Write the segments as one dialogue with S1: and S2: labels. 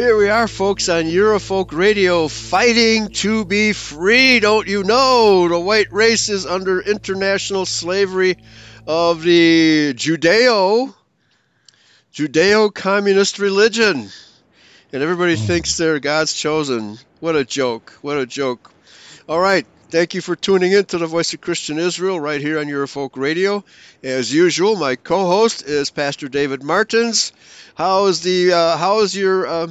S1: Here we are, folks, on Eurofolk Radio, fighting to be free. Don't you know? The white race is under international slavery of the Judeo Judeo communist religion. And everybody mm. thinks they're God's chosen. What a joke. What a joke. All right. Thank you for tuning in to the Voice of Christian Israel right here on Eurofolk Radio. As usual, my co-host is Pastor David Martins. How is the uh, how is your uh,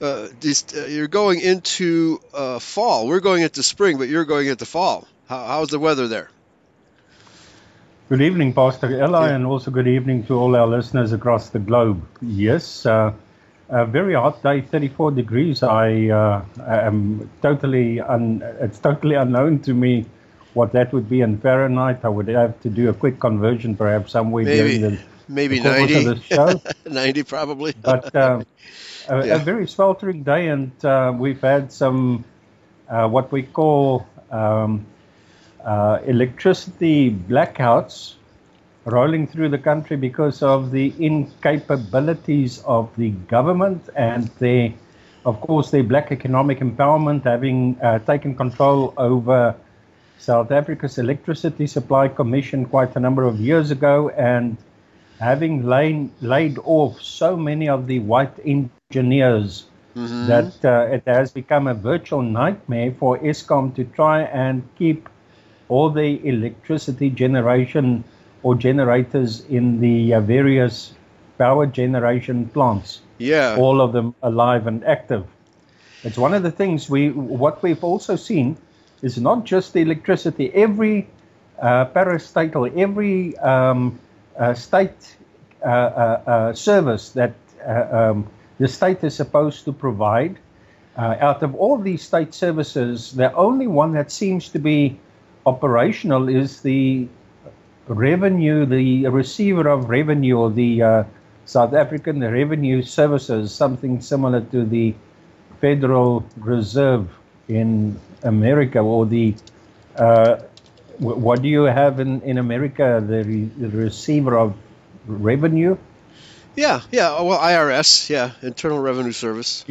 S1: uh, this, uh, you're going into uh, fall. We're going into spring, but you're going into fall. How, how's the weather there?
S2: Good evening, Pastor Eli, yeah. and also good evening to all our listeners across the globe. Yes, uh, a very hot day, 34 degrees. I uh, am totally un, it's totally unknown to me what that would be in Fahrenheit. I would have to do a quick conversion, perhaps somewhere
S1: maybe,
S2: during the
S1: maybe 90. 90 probably.
S2: But uh, a, yeah. a, very sweltering day, and uh, we've had some uh, what we call um, uh, electricity blackouts rolling through the country because of the incapabilities of the government and their, of course, their black economic empowerment having uh, taken control over South Africa's Electricity Supply Commission quite a number of years ago and having laid, laid off so many of the white engineers mm-hmm. that uh, it has become a virtual nightmare for Eskom to try and keep all the electricity generation or generators in the uh, various power generation plants.
S1: Yeah.
S2: All of them alive and active. It's one of the things we, what we've also seen is not just the electricity, every uh, parastatal, every um, uh, state uh, uh, uh, service that um, the state is supposed to provide. out of all these state services, the only one that seems to be operational is the revenue, the receiver of revenue, or the uh, South African Revenue Services, something similar to the Federal Reserve in America, or the uh, what do you have in, in America? The, re, the receiver of revenue?
S1: Yeah, yeah. Well, IRS, yeah, Internal Revenue Service.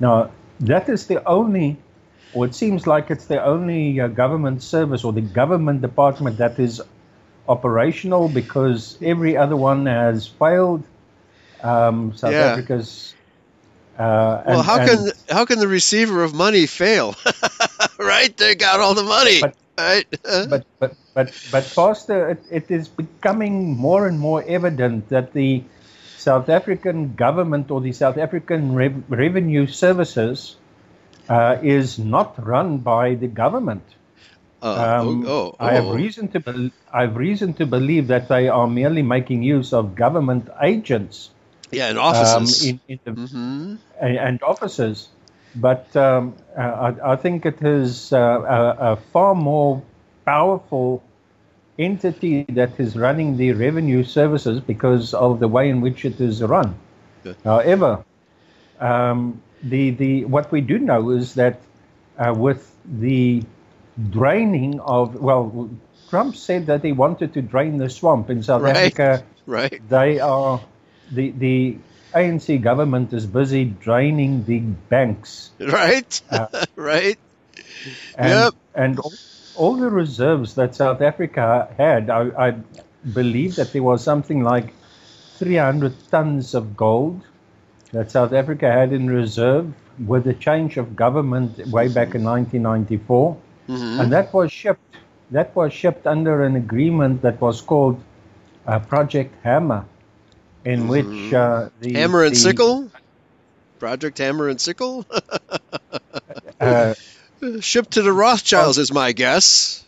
S2: Now, that is the only or it seems like it's the only uh, government service or the government department that is operational because every other one has failed. Um, South yeah. Africa's.
S1: Uh, well, how and, can how can the receiver of money fail? right, they got all the money. But, right?
S2: but but but but faster, it, it is becoming more and more evident that the South African government or the South African Rev- Revenue Services uh, is not run by the government.
S1: Uh, um, oh, oh,
S2: I have oh. reason to be- I have reason to believe that they are merely making use of government agents.
S1: Yeah, and offices
S2: um, in, in the, mm-hmm. and, and, offices. But um, uh, I, I, think it is uh, a, a, far more powerful entity that is running the revenue services because of the way in which it is run. Good. However, um, the the what we do know is that uh, with the draining of well, Trump said that he wanted to drain the swamp in South
S1: right.
S2: Africa.
S1: Right.
S2: They are the the ANC government is busy draining the banks.
S1: Right. Uh, right.
S2: And, yep. And all, all, the reserves that South Africa had, I, I believe that there was something like 300 tons of gold that South Africa had in reserve with the change of government way back in 1994, mm-hmm. and that was shipped. That was shipped under an agreement that was called uh, Project Hammer, in mm-hmm. which uh, the
S1: Hammer and the, Sickle, Project Hammer and Sickle, uh, shipped to the Rothschilds is my guess.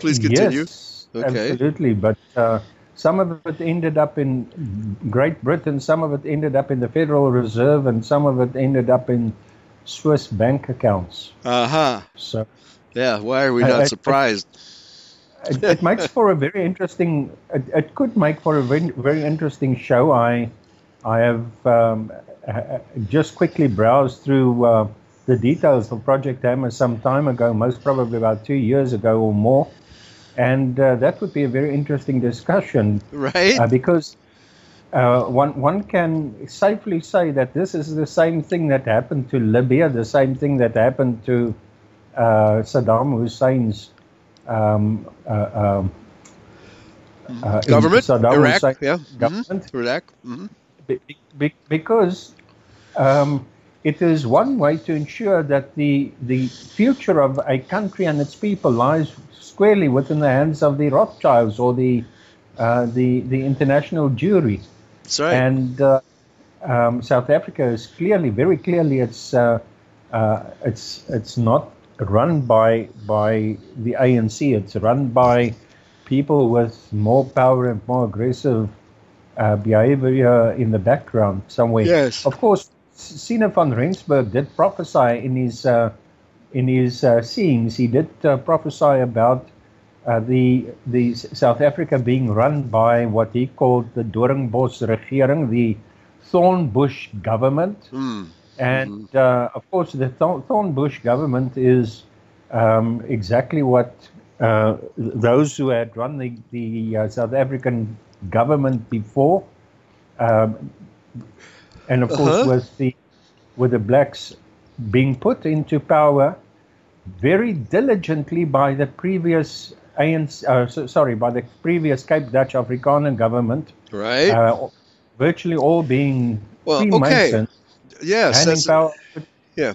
S1: Please continue.
S2: Yes, okay. absolutely, but uh, some of it ended up in Great Britain, some of it ended up in the Federal Reserve, and some of it ended up in Swiss bank accounts.
S1: Uh huh. So, yeah, why are we not surprised?
S2: It, it, makes for a very interesting. It, it, could make for a very, very interesting show. I, I have um, just quickly browsed through uh, the details of Project Hammer some time ago, most probably about two years ago or more and uh, that would be a very interesting discussion,
S1: right?
S2: Uh, because uh, one one can safely say that this is the same thing that happened to Libya, the same thing that happened to uh, Saddam Hussein's um, uh, um,
S1: uh, government,
S2: Saddam
S1: Iraq,
S2: Hussein
S1: yeah,
S2: government,
S1: mm-hmm. Iraq, mm-hmm.
S2: be, be, because um, it is one way to ensure that the the future of a country and its people lies squarely within the hands of the Rothschilds or the uh, the the international Jewry.
S1: That's right.
S2: And uh, um, South Africa is clearly, very clearly, it's uh, uh it's it's not run by by the ANC. It's run by people with more power and more aggressive uh, behavior in the background somewhere.
S1: Yes.
S2: Of course, Siener van Rensburg did prophesy in his uh, in his uh, scenes. He did uh, prophesy about uh, the the South Africa being run by what he called the Doringbos regering, the Thornbush government.
S1: Mm.
S2: And mm-hmm. of course, the Thornbush government is um, exactly what uh, those who had run the, the uh, South African government before, um, and of uh-huh. course with the with the blacks being put into power very diligently by the previous ANC, uh, so, sorry, by the previous Cape Dutch Afrikaner government,
S1: right?
S2: Uh, virtually all being
S1: well, okay. Yes,
S2: power,
S1: yeah,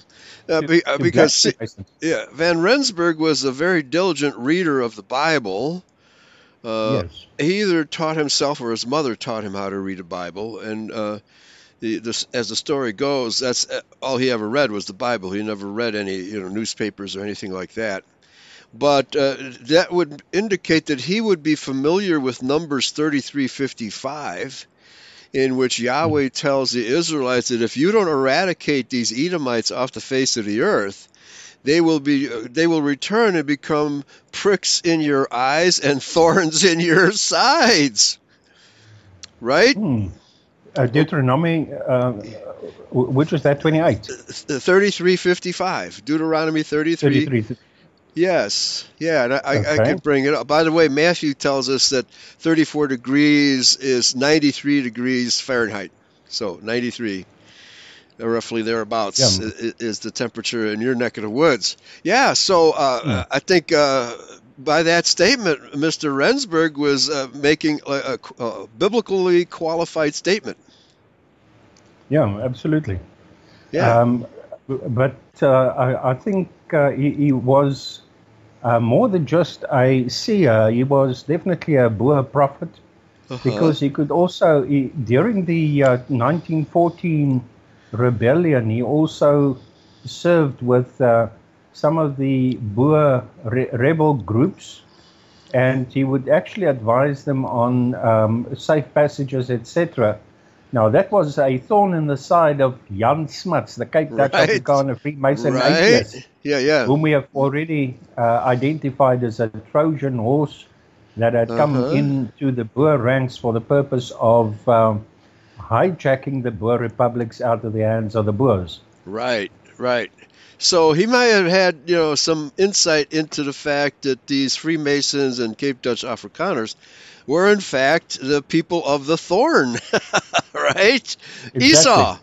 S1: uh, be, uh, because yeah, Van Rensburg was a very diligent reader of the Bible. Uh, yes. He either taught himself or his mother taught him how to read a Bible, and uh, the, this, as the story goes, that's uh, all he ever read was the Bible. He never read any you know newspapers or anything like that. But uh, that would indicate that he would be familiar with Numbers 3355 in which Yahweh tells the Israelites that if you don't eradicate these Edomites off the face of the earth, they will be they will return and become pricks in your eyes and thorns in your sides. Right?
S2: Hmm. Uh, Deuteronomy, uh, which was that, 28?
S1: 3355. Deuteronomy 33. 33. Yes, yeah, and I, okay. I, can bring it up. By the way, Matthew tells us that 34 degrees is 93 degrees Fahrenheit. So 93, uh, roughly thereabouts, yeah. is, is, the temperature in your neck of the woods. Yeah, so uh, yeah. I think uh, by that statement, Mr. Rensburg was uh, making a, a, a, biblically qualified statement.
S2: Yeah, absolutely.
S1: Yeah.
S2: Um, but uh, I, I, think uh, he, he was uh, more than just a seer, he was definitely a Boer prophet uh-huh. because he could also, he, during the uh, 1914 rebellion, he also served with uh, some of the Boer re- rebel groups and he would actually advise them on um, safe passages, etc. Now, that was a thorn in the side of Jan Smuts, the Cape Dutch right. Afrikaner Freemason right. atheist,
S1: yeah, yeah.
S2: whom we have already uh, identified as a Trojan horse that had come uh-huh. into the Boer ranks for the purpose of um, hijacking the Boer republics out of the hands of the Boers.
S1: Right, right. So he might have had, you know, some insight into the fact that these Freemasons and Cape Dutch Afrikaners were in fact the people of the thorn, right? Exactly. Esau.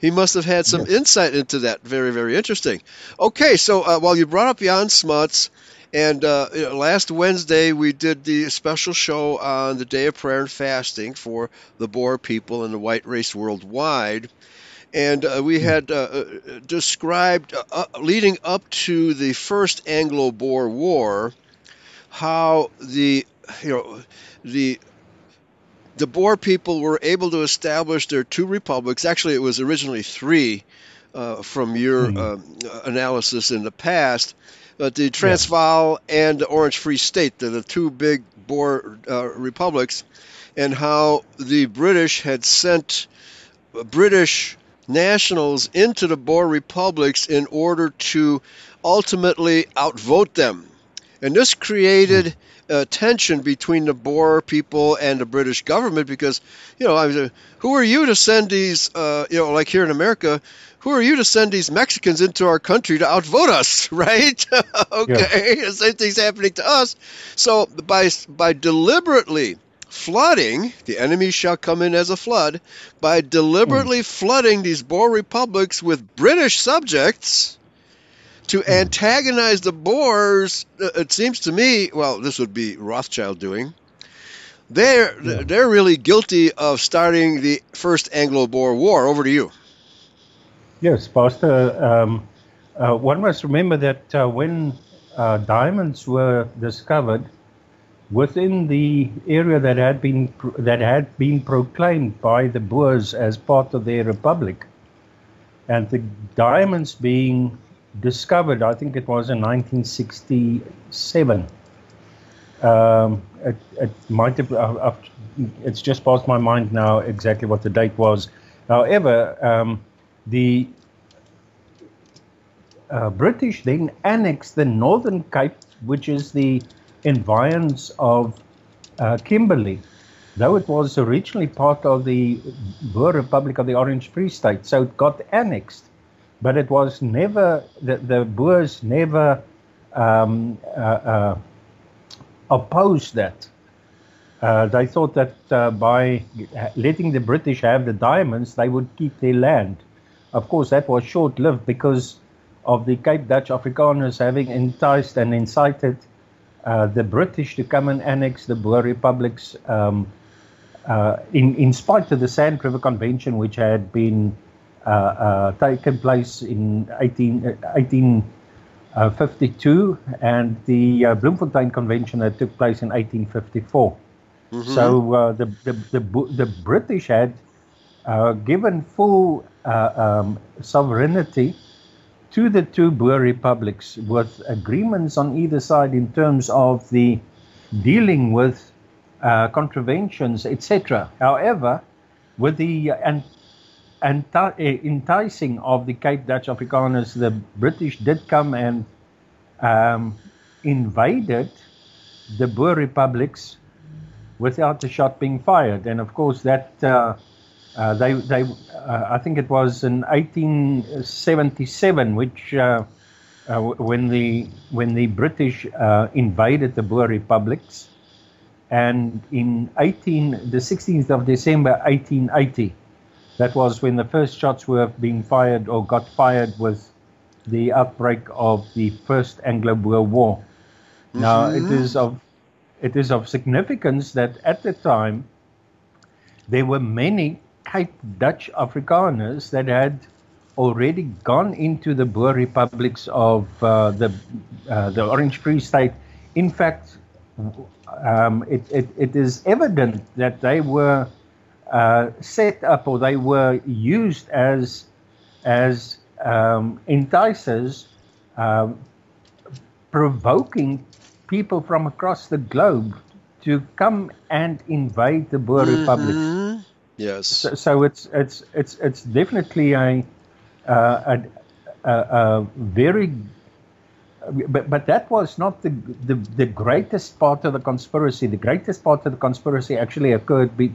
S1: He must have had some yes. insight into that. Very, very interesting. Okay, so uh, while you brought up Jan Smuts, and uh, you know, last Wednesday we did the special show on the Day of Prayer and Fasting for the Boer people and the white race worldwide. And uh, we had uh, uh, described, uh, leading up to the first Anglo Boer War, how the you know, the the Boer people were able to establish their two republics. Actually, it was originally three uh, from your mm-hmm. uh, analysis in the past. But the Transvaal yeah. and the Orange Free State, they're the two big Boer uh, republics, and how the British had sent British nationals into the Boer republics in order to ultimately outvote them. And this created mm-hmm uh, tension between the Boer people and the British government because, you know, I was, who are you to send these, uh, you know, like here in America, who are you to send these Mexicans into our country to outvote us, right? okay, yeah. the same thing's happening to us. So by by deliberately flooding, the enemy shall come in as a flood, by deliberately mm. flooding these Boer republics with British subjects to antagonize the Boers. Uh, it seems to me, well, this would be Rothschild doing. They're yeah. they're really guilty of starting the first Anglo-Boer War. Over to you.
S2: Yes, Pastor. Um, uh, one must remember that uh, when uh, diamonds were discovered, within the area that had been that had been proclaimed by the Boers as part of their republic, and the diamonds being discovered, I think it was in 1967. Um, it, it, might have. Uh, it's just passed my mind now exactly what the date was. However, um, the uh, British then annexed the Northern Cape, which is the environs of uh, Kimberley, though it was originally part of the Boer Republic of the Orange Free State, so it got annexed, but it was never the, the Boers never um, uh, uh, opposed that. Uh, they thought that uh, by letting the British have the diamonds, they would keep their land. Of course, that was short lived because of the Cape Dutch Afrikaners having enticed and incited uh, the British to come and annex the Boer republics um, uh, in, in spite of the Sand River Convention, which had been taken place in 18, 1852 uh, and the Bloemfontein Convention that took place in 1854. Mm-hmm. So the, the, the, the, British had given full um, sovereignty to the two Boer republics with agreements on either side in terms of the dealing with uh, contraventions, etc. However, with the uh, enticing of the Cape Dutch Afrikaners, the British did come and um, invaded the Boer republics without a shot being fired. And of course, that uh, uh, they, they, uh, I think it was in 1877, which uh, uh, when the when the British uh, invaded the Boer republics, and in 18 the 16th of December 1880, that was when the first shots were being fired or got fired with the outbreak of the first Anglo-Boer War. Mm-hmm. Now it is of it is of significance that at the time there were many Cape Dutch Afrikaners that had already gone into the Boer republics of uh, the uh, the Orange Free State. In fact, um, it, it, it is evident that they were uh, set up or they were used as as um, enticers, um, provoking people from across the globe to come and invade the Boer mm-hmm. republics.
S1: Yes.
S2: So, so it's it's it's it's definitely a uh, a, a, a, very but but that was not the, the the greatest part of the conspiracy. The greatest part of the conspiracy actually occurred be,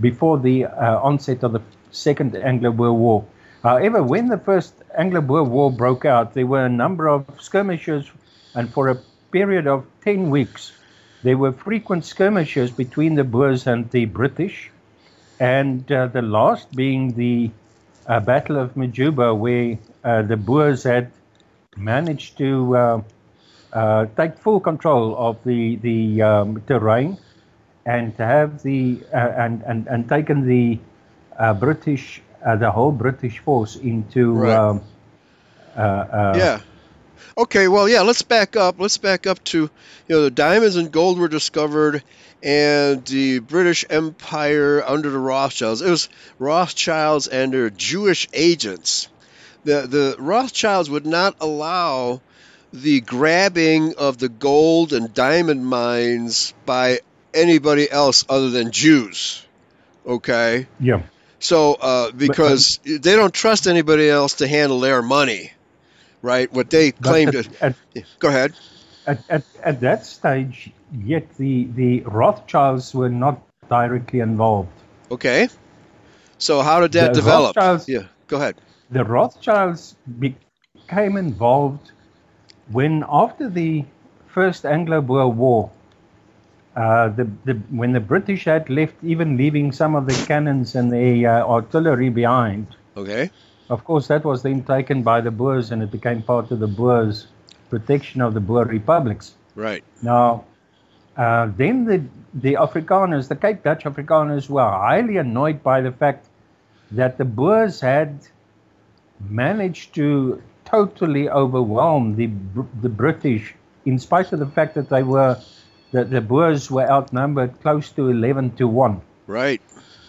S2: before the uh, onset of the Second Anglo-Boer War. However, when the first Anglo-Boer War broke out, there were a number of skirmishes, and for a period of ten weeks, there were frequent skirmishes between the Boers and the British and uh, the last being the uh, Battle of Majuba, where uh, the Boers had managed to uh, uh, take full control of the the um, terrain and to have the uh, and, and and taken the British the whole British force into right. um,
S1: yeah Okay, well, yeah, let's back up. Let's back up to, you know, the diamonds and gold were discovered, and the British Empire under the Rothschilds. It was Rothschilds and their Jewish agents. The the Rothschilds would not allow the grabbing of the gold and diamond mines by anybody else other than Jews. Okay.
S2: Yeah.
S1: So, uh, because but, they don't trust anybody else to handle their money right? What they claimed. At, to, at, go ahead.
S2: At, at, at that stage, yet the, the Rothschilds were not directly involved.
S1: Okay. So how did that the develop? Yeah, go ahead.
S2: The Rothschilds became involved when, after the first Anglo-Boer War, uh, the, the, when the British had left, even leaving some of the cannons and the uh, artillery behind.
S1: Okay.
S2: Of course, that was then taken by the Boers, and it became part of the Boers' protection of the Boer republics.
S1: Right.
S2: Now, uh, then the the Afrikaners, the Cape Dutch Afrikaners, were highly annoyed by the fact that the Boers had managed to totally overwhelm the the British, in spite of the fact that they were that the Boers were outnumbered close to 11 to 1.
S1: Right.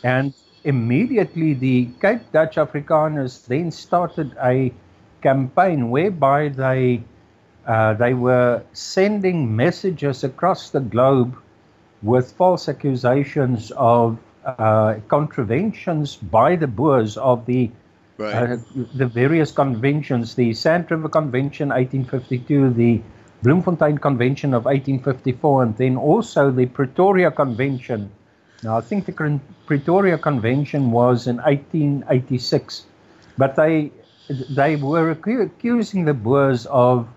S2: And immediately the Cape Dutch Afrikaners then started a campaign whereby they uh, they were sending messages across the globe with false accusations of uh, contraventions by the Boers of the right. uh, the various conventions, the Sand River Convention, 1852, the Bloemfontein Convention of 1854, and then also the Pretoria Convention. Now, I think the Pretoria Convention was in 1886, but they they were accusing the Boers of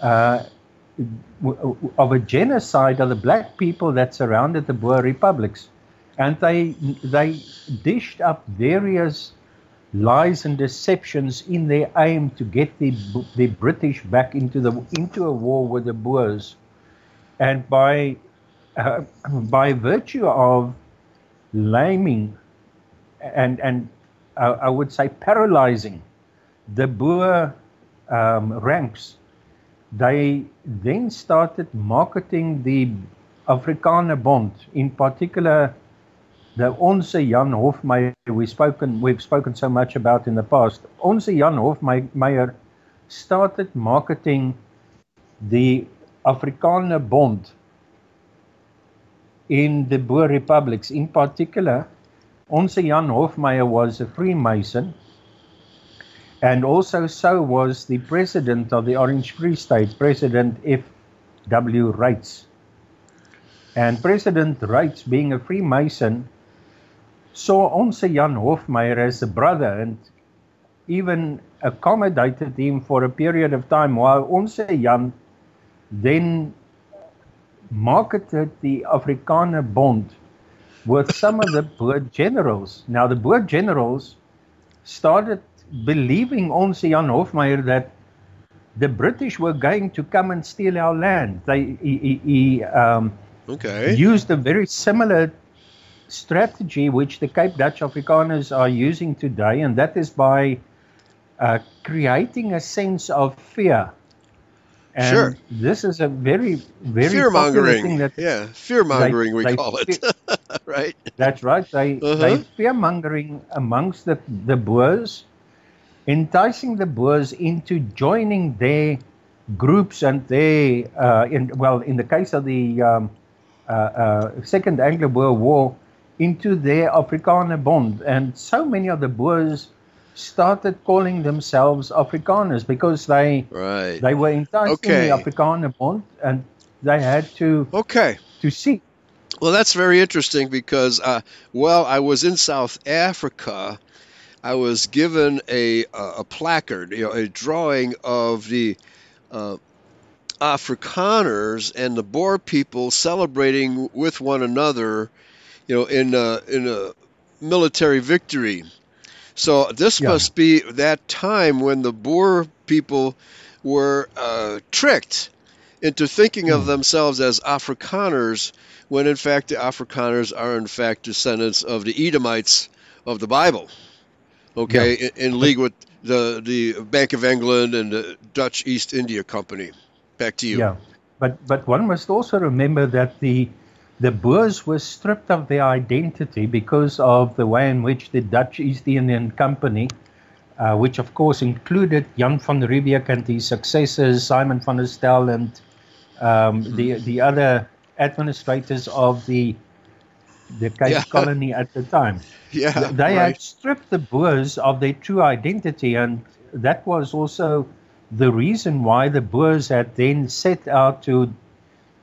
S2: uh, of a genocide of the black people that surrounded the Boer republics, and they they dished up various lies and deceptions in their aim to get the, the British back into the into a war with the Boers, and by uh, by virtue of laming and and uh, I would say paralyzing the Boer um, ranks, they then started marketing the Afrikaner Bond, in particular the Onze Jan Hofmeyer we've spoken we've spoken so much about in the past. Onze Jan Hofmeyer started marketing the Afrikaner Bond in the Boer republics. In particular, Onze Jan Hofmeyer was a Freemason, and also so was the president of the Orange Free State, President F. W. Reitz. And President Reitz, being a Freemason, saw Onze Jan Hofmeyr as a brother and even accommodated him for a period of time while Onze Jan then marketed the Afrikaner Bond with some of the Boer generals. Now, the Boer generals started believing Onze Jan Hofmeyr that the British were going to come and steal our land. They he, he, he um,
S1: okay.
S2: used a very similar strategy which the Cape Dutch Afrikaners are using today, and that is by uh, creating a sense of fear. And
S1: sure.
S2: This is a very, very
S1: fear mongering. yeah, fear mongering we
S2: they
S1: call it. right.
S2: That's right. They uh-huh. they fear mongering amongst the the Boers, enticing the Boers into joining their groups and they uh, in well in the case of the um, uh, uh, Second Anglo-Boer War, into their Afrikaner bond. And so many of the Boers started calling themselves Afrikaners because they
S1: right.
S2: they were enticed okay. in the Afrikaner bond and they had to
S1: okay
S2: to see.
S1: Well, that's very interesting because uh, well, I was in South Africa. I was given a a placard, you know, a drawing of the uh, Afrikaners and the Boer people celebrating with one another you know, in a, in a military victory. So this yeah. must be that time when the Boer people were uh, tricked into thinking of hmm. themselves as Afrikaners, when in fact the Afrikaners are in fact descendants of the Edomites of the Bible. Okay, yeah. in, in, league with the the Bank of England and the Dutch East India Company. Back to you.
S2: Yeah, but but one must also remember that the the Boers were stripped of their identity because of the way in which the Dutch East Indian Company, uh, which of course included Jan van Riebeeck and his successors, Simon van der Stel, and um, mm-hmm. the the other administrators of the the Cape yeah. Colony at the time.
S1: Yeah,
S2: they
S1: right.
S2: had stripped the Boers of their true identity, and that was also the reason why the Boers had then set out to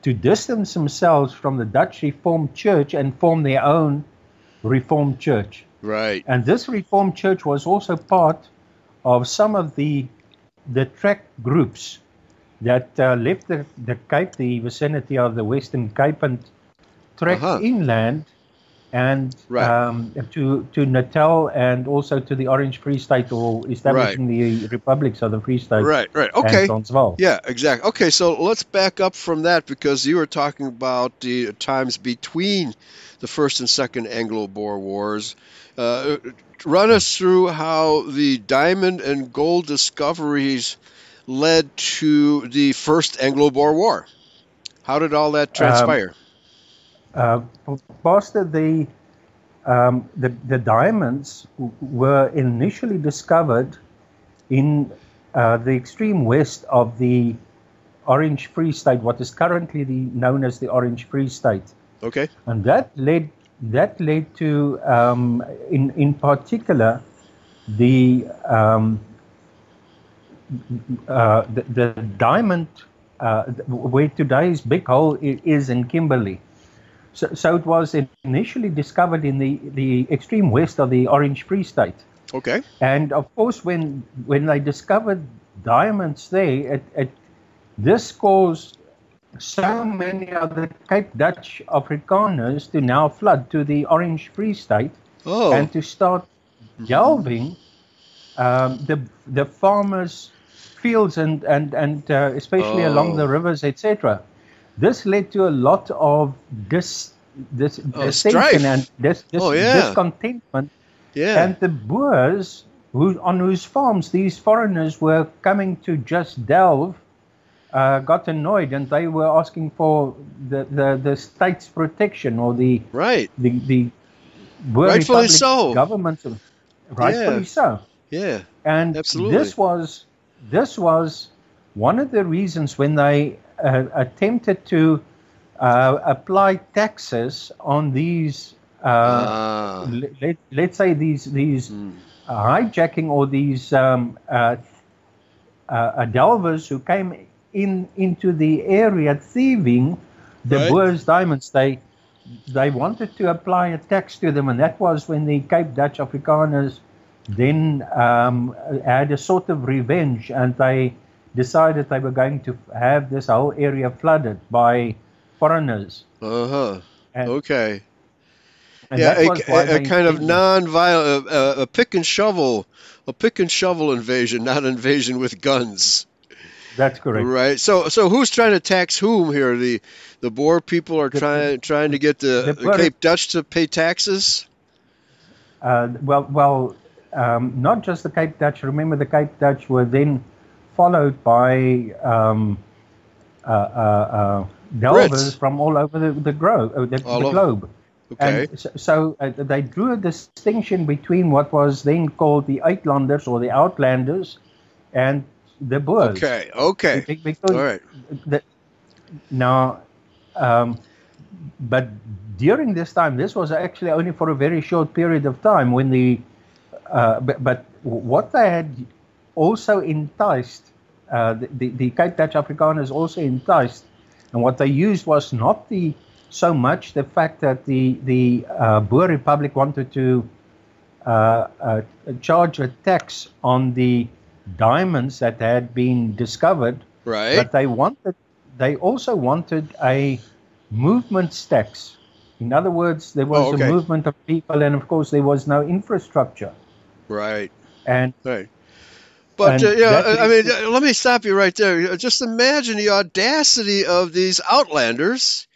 S2: to distance themselves from the Dutch Reformed Church and form their own Reformed Church.
S1: Right.
S2: And this Reformed Church was also part of some of the the track groups that uh, left the, the Cape, the vicinity of the Western Cape, and trek uh-huh. inland and right. um, to to Natal and also to the Orange Free State or establishing right. the republics of the Free State.
S1: Right, right, okay. Yeah, exactly. Okay, so let's back up from that because you were talking about the times between the First and Second Anglo-Boer Wars. Uh, run us through how the diamond and gold discoveries led to the First Anglo-Boer War. How did all that transpire? Um,
S2: uh, Pastor, the, um, the, the diamonds were initially discovered in uh, the extreme west of the Orange Free State, what is currently the, known as the Orange Free State.
S1: Okay.
S2: And that led that led to, um, in in particular, the um, uh, the, the, diamond uh, where today's big hole is in Kimberley. So, so it was initially discovered in the, the extreme west of the Orange Free State.
S1: Okay.
S2: And of course, when when they discovered diamonds there, it, it, this caused so many of the Cape Dutch Afrikaners to now flood to the Orange Free State oh. and to start delving um, the the farmers' fields and and and uh, especially oh. along the rivers, etc this led to a lot of dis, dis, oh, dissension and dis, dis, oh, yeah. discontentment.
S1: Yeah.
S2: And the Boers, who, on whose farms these foreigners were coming to just delve, uh, got annoyed and they were asking for the, the, the state's protection or the
S1: right
S2: the the Boer
S1: rightfully so
S2: government rightfully yeah. so
S1: yeah
S2: and
S1: absolutely
S2: this was this was one of the reasons when they uh, attempted to uh, apply taxes on these, uh, ah. let, let's say these these mm. hijacking or these um, delvers who came in into the area thieving the right. Boers diamonds. They they wanted to apply a tax to them, and that was when the Cape Dutch Afrikaners then um, had a sort of revenge, and they decided they were going to have this whole area flooded by foreigners.
S1: Uh huh. Okay. yeah, a, a, a kind of non-violent, a, a, pick and shovel, a pick and shovel invasion, not invasion with guns.
S2: That's correct.
S1: Right. So, so who's trying to tax whom here? The the Boer people are the, trying trying to get the, the, the Cape Dutch to pay taxes.
S2: Uh, well, well, um, not just the Cape Dutch. Remember, the Cape Dutch were then followed by um, uh, uh, uh delvers from all over the, the, gro- uh, the, the globe.
S1: Okay.
S2: And so, so uh, they drew a distinction between what was then called the Uitlanders or the Outlanders and the Boers.
S1: Okay, okay. Because all right.
S2: The, now, um, but during this time, this was actually only for a very short period of time when the, uh, but, but what they had also enticed uh, the, the Cape Dutch Afrikaners also enticed, and what they used was not the so much the fact that the the uh, Boer Republic wanted to uh, uh, charge a tax on the diamonds that had been discovered,
S1: right?
S2: But they wanted they also wanted a movement tax. In other words, there was oh, okay. a movement of people, and of course, there was no infrastructure.
S1: Right.
S2: And
S1: right. But uh, yeah, I mean, uh, let me stop you right there. Just imagine the audacity of these outlanders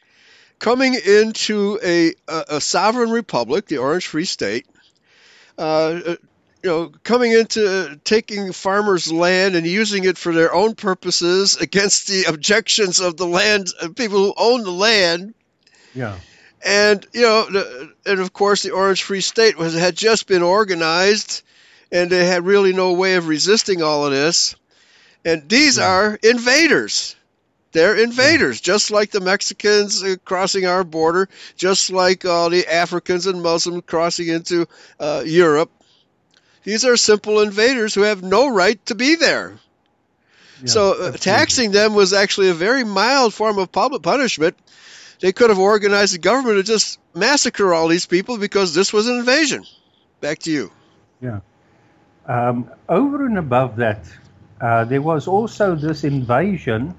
S1: coming into a, a, a sovereign republic, the Orange Free State. Uh, uh you know, coming into taking farmers' land and using it for their own purposes against the objections of the land uh, people who own the land.
S2: Yeah.
S1: And you know, and of course, the Orange Free State was had just been organized and they had really no way of resisting all of this. And these yeah. are invaders. They're invaders, yeah. just like the Mexicans uh, crossing our border, just like all the Africans and Muslims crossing into uh, Europe. These are simple invaders who have no right to be there. Yeah, so uh, taxing them was actually a very mild form of public punishment. They could have organized the government to just massacre all these people because this was an invasion. Back to you.
S2: Yeah. Um, over and above that, uh, there was also this invasion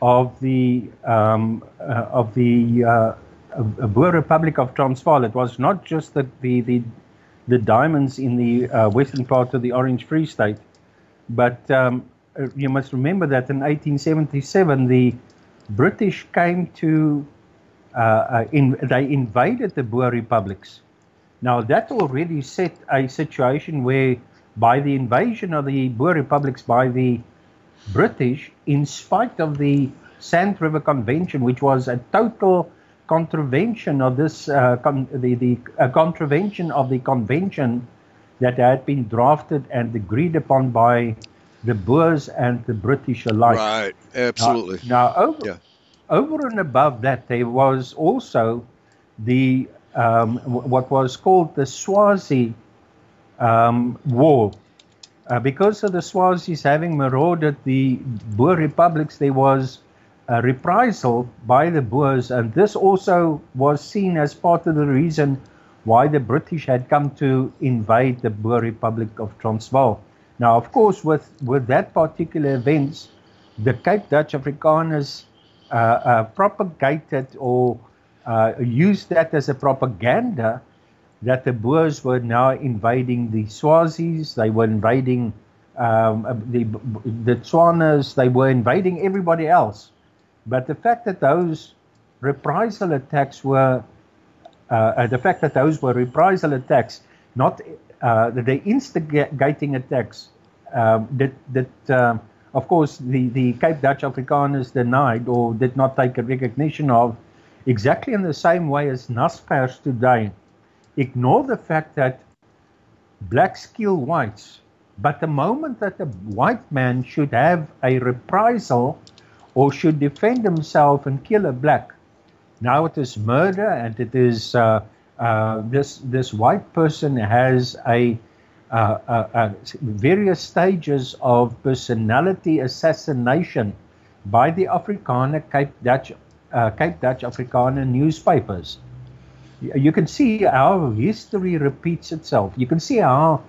S2: of the um, uh, of the uh, Boer Republic of Transvaal. It was not just the the the, the diamonds in the uh, western part of the Orange Free State, but um, uh, you must remember that in 1877 the British came to uh, in, they invaded the Boer republics. Now that already set a situation where by the invasion of the Boer republics by the British, in spite of the Sand River Convention, which was a total contravention of this, uh, con- the, the uh, contravention of the convention that had been drafted and agreed upon by the Boers and the British alike.
S1: Right, absolutely.
S2: Now, now over, yeah. over and above that, there was also the um, what was called the Swazi um, War, uh, because of the Swazis having marauded the Boer republics, there was a reprisal by the Boers, and this also was seen as part of the reason why the British had come to invade the Boer Republic of Transvaal. Now, of course, with, with that particular events, the Cape Dutch Afrikaners uh, uh, propagated or uh, used that as a propaganda that the Boers were now invading the Swazis, they were invading um, the, the Tswanas, they were invading everybody else. But the fact that those reprisal attacks were, uh, uh, the fact that those were reprisal attacks, not uh, the instigating attacks, um, that, that um, of course, the, the Cape Dutch Afrikaners denied or did not take a recognition of, exactly in the same way as Naspers today ignore the fact that blacks kill whites. But the moment that a white man should have a reprisal or should defend himself and kill a black, now it is murder and it is uh, uh, this this white person has a, uh, uh, uh various stages of personality assassination by the Afrikaner Cape Dutch uh, Cape Dutch Afrikaner newspapers you can see how history repeats itself. You can see how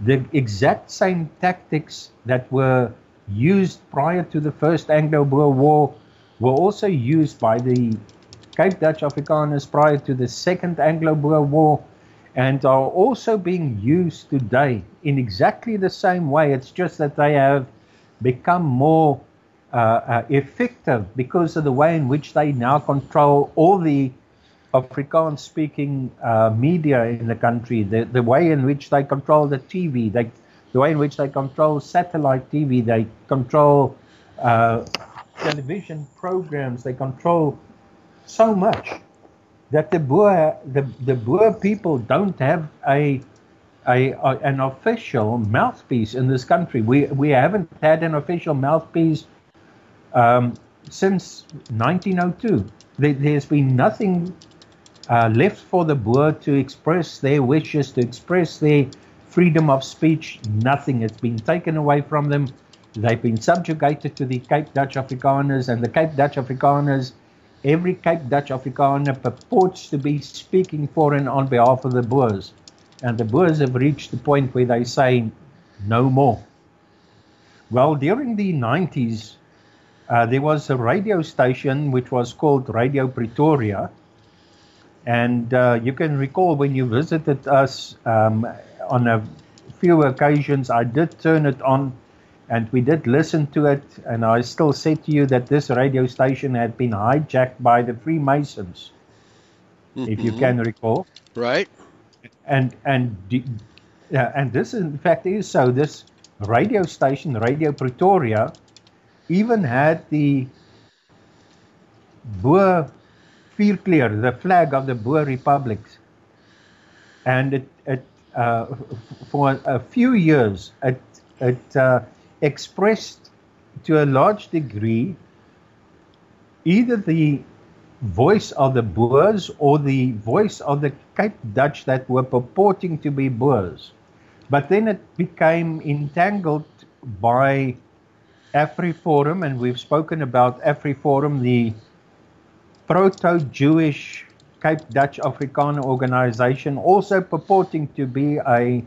S2: the exact same tactics that were used prior to the First Anglo-Boer War were also used by the Cape Dutch Afrikaners prior to the Second Anglo-Boer War and are also being used today in exactly the same way. It's just that they have become more uh, uh, effective because of the way in which they now control all the Afrikaans speaking uh, media in the country, the, the way in which they control the TV, they, the way in which they control satellite TV, they control uh, television programs, they control so much that the Boer, the, the Boer people don't have a, a, a, an official mouthpiece in this country. We, we haven't had an official mouthpiece um, since 1902. There, has been nothing uh, left for the Boer to express their wishes, to express their freedom of speech. Nothing has been taken away from them. They've been subjugated to the Cape Dutch Afrikaners, and the Cape Dutch Afrikaners, every Cape Dutch Afrikaner purports to be speaking for and on behalf of the Boers. And the Boers have reached the point where they say no more. Well, during the 90s, uh, there was a radio station which was called Radio Pretoria and uh, you can recall when you visited us um, on a few occasions, I did turn it on and we did listen to it. And I still said to you that this radio station had been hijacked by the Freemasons, mm-hmm. if you mm-hmm. can recall.
S1: Right.
S2: And and uh, and this in fact is so. This radio station, Radio Pretoria, even had the Boer Vierkleur, the flag of the Boer republics. And it, it uh, for a few years, it, it uh, expressed to a large degree either the voice of the Boers or the voice of the Cape Dutch that were purporting to be Boers. But then it became entangled by AfriForum, and we've spoken about AfriForum, the proto-Jewish Cape Dutch Afrikaner organization, also purporting to be a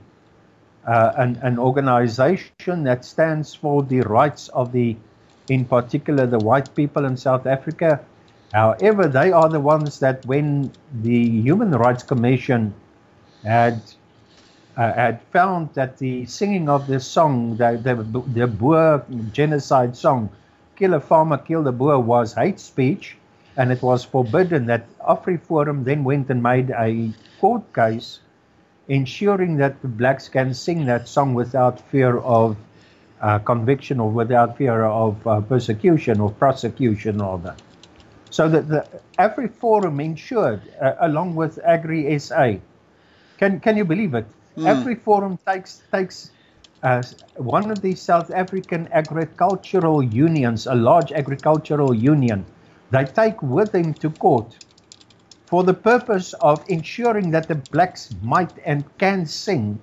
S2: uh, an, an organization that stands for the rights of the, in particular, the white people in South Africa. However, they are the ones that, when the Human Rights Commission had uh, had found that the singing of this song, the, the, the Boer genocide song, Kill a Farmer, Kill the Boer, was hate speech, and it was forbidden, that AfriForum then went and made a court case ensuring that the blacks can sing that song without fear of uh, conviction or without fear of uh, persecution or prosecution or that. So that the AfriForum ensured, uh, along with Agri SA, can can you believe it? Mm. AfriForum takes takes uh, one of these South African agricultural unions, a large agricultural union, they take with them to court for the purpose of ensuring that the blacks might and can sing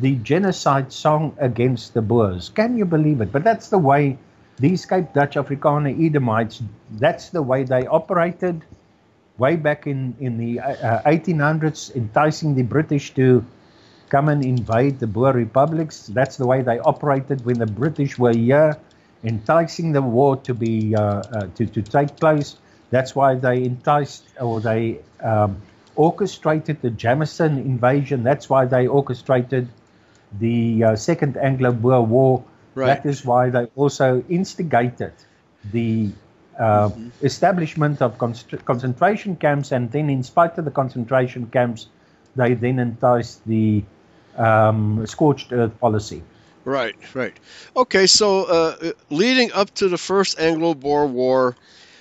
S2: the genocide song against the Boers. Can you believe it? But that's the way these Cape Dutch Afrikaner Edomites, that's the way they operated way back in, in the uh, 1800s, enticing the British to come and invade the Boer republics. That's the way they operated when the British were here, enticing the war to be uh, uh, to, to take place. That's why they enticed or they um, orchestrated the Jameson invasion. That's why they orchestrated the uh, Second Anglo-Boer War. Right. That is why they also instigated the uh, mm-hmm. establishment of const- concentration camps, and then, in spite of the concentration camps, they then enticed the um, scorched earth policy.
S1: Right, right. Okay, so uh, leading up to the first Anglo-Boer War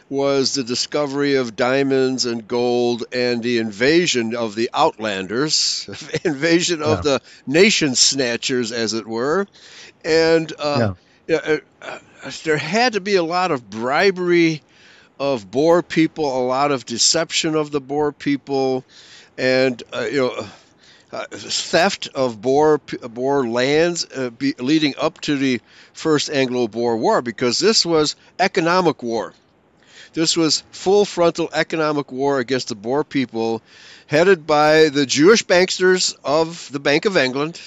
S1: was the discovery of diamonds and gold and the invasion of the outlanders, invasion of yeah. the nation snatchers, as it were, and uh, yeah. uh, there had to be a lot of bribery of Boer people, a lot of deception of the Boer people, and uh, you know uh, theft of Boer Boer lands uh, be, leading up to the first Anglo-Boer War because this was economic war. This was full frontal economic war against the Boer people, headed by the Jewish banksters of the Bank of England.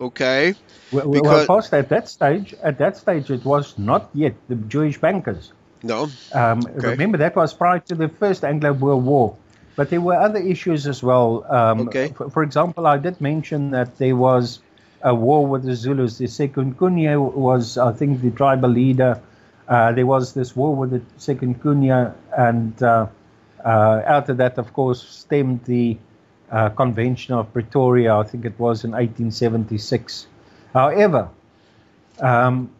S1: Okay.
S2: Well, because, well, at that stage, at that stage, it was not yet the Jewish bankers.
S1: No.
S2: Um, okay. Remember that was prior to the first Anglo-Boer War. But there were other issues as well. Um, okay. For, for, example, I did mention that there was a war with the Zulus. The Sekhukhune was, I think, the tribal leader. Uh, there was this war with the Sekhukhune, and uh, uh, out of that, of course, stemmed the uh, Convention of Pretoria. I think it was in 1876. However, um,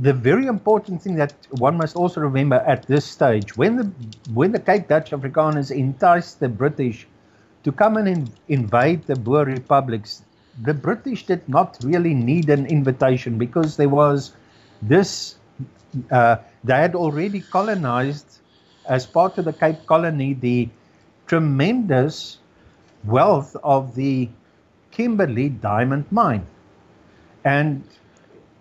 S2: the very important thing that one must also remember at this stage, when the when the Cape Dutch Afrikaners enticed the British to come and in, invade the Boer republics, the British did not really need an invitation because there was this. Uh, they had already colonized, as part of the Cape Colony, the tremendous wealth of the Kimberley diamond mine, and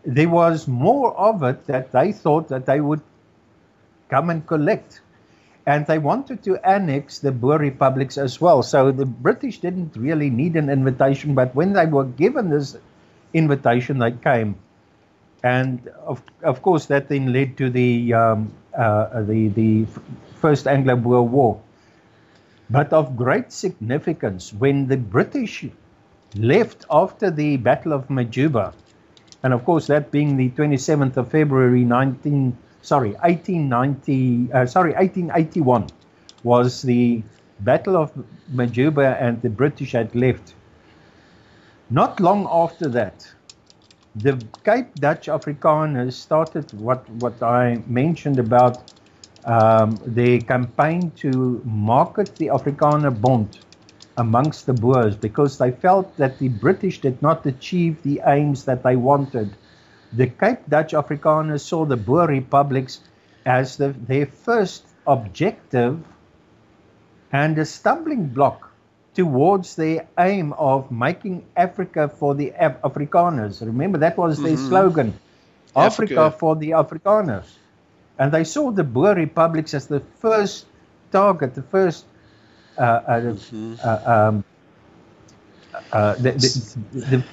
S2: there was more of it that they thought that they would come and collect. And they wanted to annex the Boer republics as well. So the British didn't really need an invitation, but when they were given this invitation, they came. And of, of course, that then led to the, um, uh, the, the First Anglo Boer War. But of great significance, when the British left after the Battle of Majuba, and of course that being the 27th of February 19 sorry 1890 uh, sorry 1881 was the Battle of Majuba and the British had left. Not long after that, the Cape Dutch Afrikaners started what, what I mentioned about um, their campaign to market the Afrikaner Bond amongst the Boers because they felt that the British did not achieve the aims that they wanted. The Cape Dutch Afrikaners saw the Boer republics as the, their first objective and a stumbling block towards their aim of making Africa for the Af- Afrikaners. Remember, that was their mm-hmm. slogan Africa. Africa for the Afrikaners. And they saw the Boer republics as the first target, the first mm-hmm. Uh, um, the, the, the,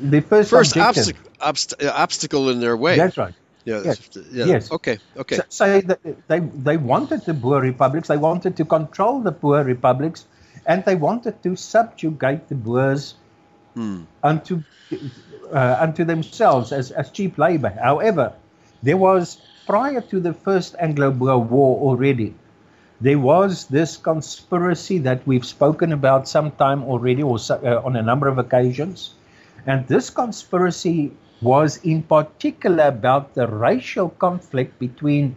S2: the, first,
S1: first obstacle, obst- obstacle in their way.
S2: That's right.
S1: Yeah,
S2: yes.
S1: yeah.
S2: yes.
S1: Okay. Okay.
S2: So, so they they wanted the Boer republics. They wanted to control the Boer republics, and they wanted to subjugate the Boers hmm. unto uh, unto themselves as as cheap labor. However, there was prior to the first Anglo-Boer War already. There was this conspiracy that we've spoken about sometime already, or uh, on a number of occasions, and this conspiracy was in particular about the racial conflict between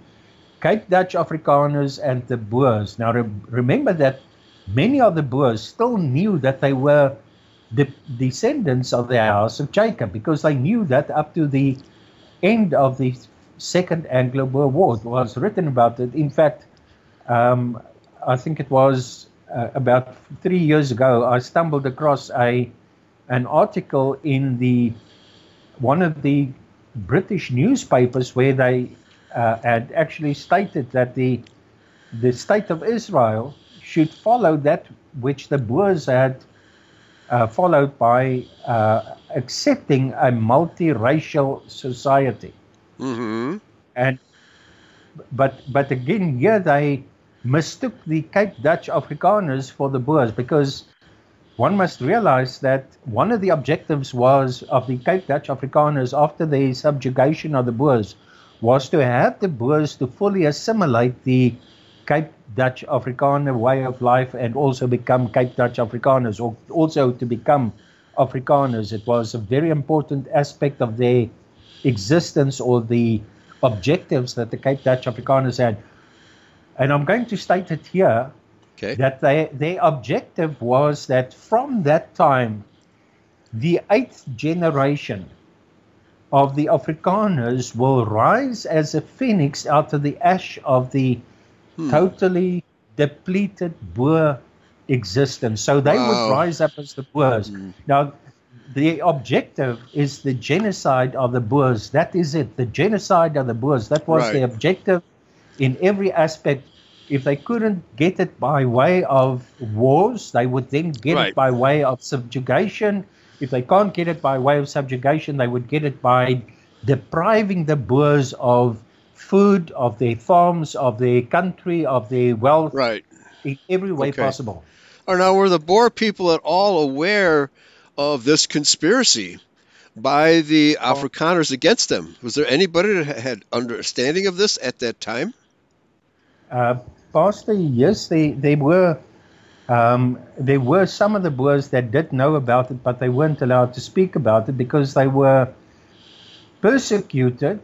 S2: Cape Dutch Afrikaners and the Boers. Now, re- remember that many of the Boers still knew that they were the descendants of the house of Jacob because they knew that up to the end of the Second Anglo Boer War. It was written about it. In fact, um, I think it was uh, about three years ago, I stumbled across a an article in the one of the British newspapers where they uh, had actually stated that the the state of Israel should follow that which the Boers had uh, followed by uh, accepting a multiracial society.
S1: Mm-hmm.
S2: And but but again, here they mistook the Cape Dutch Afrikaners for the Boers because one must realize that one of the objectives was of the Cape Dutch Afrikaners after the subjugation of the Boers was to have the Boers to fully assimilate the Cape Dutch Afrikaner way of life and also become Cape Dutch Afrikaners or also to become Afrikaners. It was a very important aspect of their existence or the objectives that the Cape Dutch Afrikaners had. And I'm going to state it here
S1: Okay.
S2: That they, their objective was that from that time, the eighth generation of the Afrikaners will rise as a phoenix out of the ash of the hmm. totally depleted Boer existence. So they wow. would rise up as the Boers. Hmm. Now, the objective is the genocide of the Boers. That is it. The genocide of the Boers. That was right. the objective in every aspect if they couldn't get it by way of wars, they would then get right. it by way of subjugation. If they can't get it by way of subjugation, they would get it by depriving the Boers of food, of their farms, of their country, of their wealth,
S1: right.
S2: in every way okay. possible.
S1: Or now, were the Boer people at all aware of this conspiracy by the Afrikaners against them? Was there anybody that had understanding of this at that time?
S2: Uh, Pastor, yes, they, they were um, there were some of the Boers that did know about it, but they weren't allowed to speak about it because they were persecuted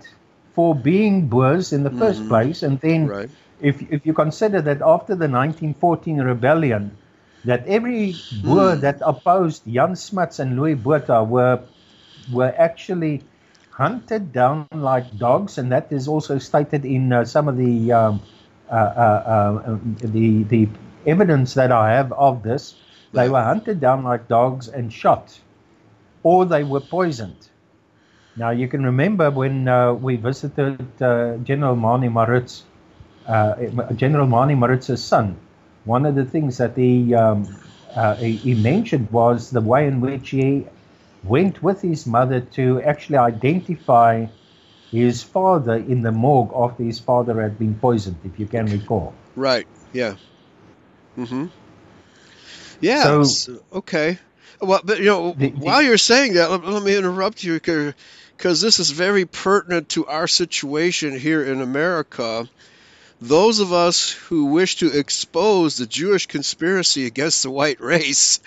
S2: for being Boers in the mm-hmm. first place. And then,
S1: right.
S2: if if you consider that after the 1914 rebellion, that every Boer mm. that opposed Jan Smuts and Louis Botha were were actually hunted down like dogs, and that is also stated in uh, some of the um, the the evidence that I have of this, they were hunted down like dogs and shot, or they were poisoned. Now you can remember when uh, we visited uh, General Manie Maritz, uh, General Manie Maritz's son. One of the things that he, um, uh, he, he mentioned was the way in which he went with his mother to actually identify his father in the morgue after his father had been poisoned, if you can recall.
S1: Right. Yeah. Mm-hmm. Yeah. So, okay. Well, but you know, the, the, while you're saying that, let, let me interrupt you because this is very pertinent to our situation here in America those of us who wish to expose the Jewish conspiracy against the white race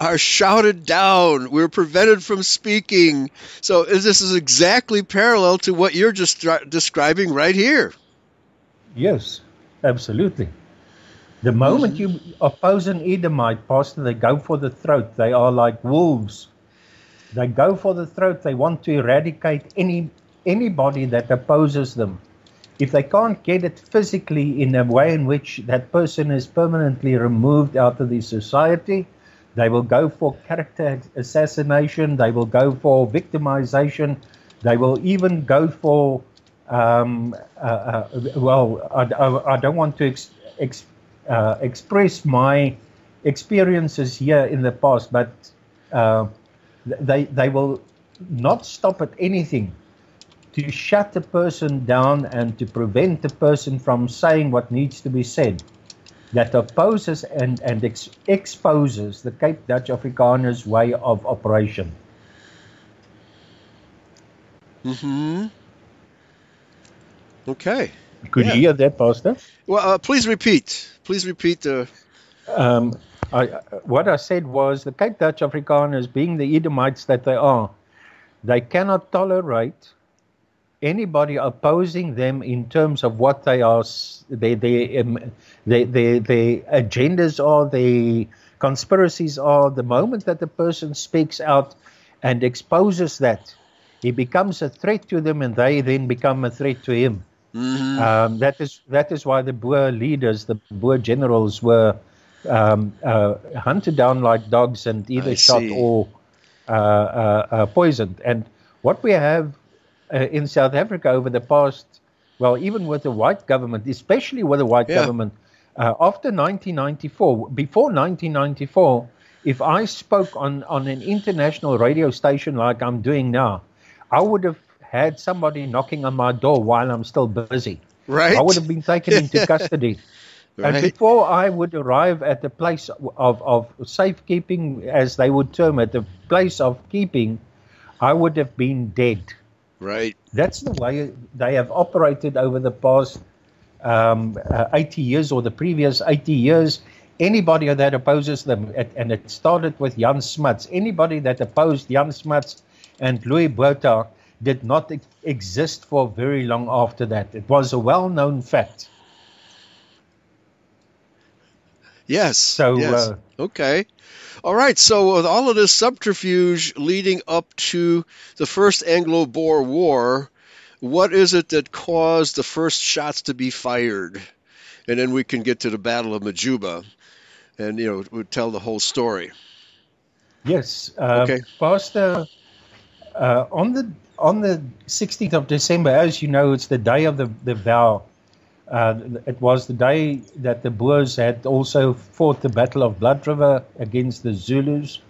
S1: are shouted down. We're prevented from speaking. So this is exactly parallel to what you're just describing right here.
S2: Yes, absolutely. The moment mm-hmm. you oppose an Edomite, Pastor, they go for the throat. They are like wolves. They go for the throat. They want to eradicate any anybody that opposes them if they can't get it physically in a way in which that person is permanently removed out of the society, they will go for character assassination, they will go for victimization, they will even go for, um, uh, uh, well, I, I, I, don't want to ex, ex, uh, express my experiences here in the past, but uh, they, they will not stop at anything to shut the person down and to prevent the person from saying what needs to be said that opposes and, and ex- exposes the Cape Dutch Afrikaners way of operation.
S1: Mm-hmm. Okay.
S2: Could yeah. you hear that, Pastor?
S1: Well, uh, please repeat. Please repeat the.
S2: Um, I, what I said was the Cape Dutch Afrikaners, being the Edomites that they are, they cannot tolerate anybody opposing them in terms of what they are, their their um, their, their, their agendas are, their conspiracies are. The moment that the person speaks out and exposes that, he becomes a threat to them, and they then become a threat to him. Mm-hmm. Um, that is that is why the Boer leaders, the Boer generals, were um, uh, hunted down like dogs and either I shot see. or uh, uh, uh, poisoned. And what we have uh, in South Africa over the past, well, even with the white government, especially with the white yeah. government, uh, after 1994, before 1994, if I spoke on, on an international radio station like I'm doing now, I would have had somebody knocking on my door while I'm still busy.
S1: Right.
S2: I would have been taken into custody. Right. And before I would arrive at the place of, of safekeeping, as they would term it, the place of keeping, I would have been dead.
S1: Right.
S2: That's the way they have operated over the past um, uh, 80 years or the previous 80 years. Anybody that opposes them, and it started with Jan Smuts, anybody that opposed Jan Smuts and Louis Botha did not ex- exist for very long after that. It was a well known fact.
S1: Yes. So, yes. Uh, okay. All right. So, with all of this subterfuge leading up to the first Anglo Boer War, what is it that caused the first shots to be fired? And then we can get to the Battle of Majuba and, you know, we'll tell the whole story.
S2: Yes. Uh, okay. Pastor, uh, on the on the 16th of December, as you know, it's the day of the, the vow uh, it was the day that the Boers had also fought the Battle of Blood River against the Zulus.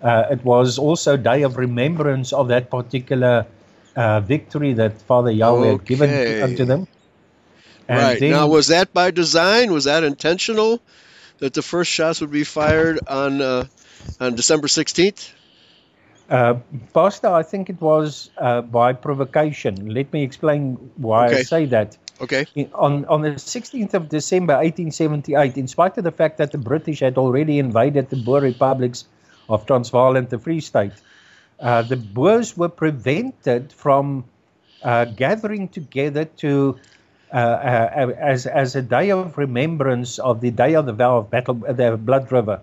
S2: Uh, it was also a day of remembrance of that particular uh, victory that Father Yahweh okay. had given unto them.
S1: And right. Then, now, was that by design? Was that intentional that the first shots would be fired on, uh, on December 16th?
S2: Uh, Pastor, I think it was uh, by provocation. Let me explain why okay. I say that.
S1: Okay.
S2: On, on the 16th of December 1878, in spite of the fact that the British had already invaded the Boer republics of Transvaal and the Free State, uh, the Boers were prevented from uh, gathering together to uh, uh as as a day of remembrance of the day of the vow of battle, the Blood River.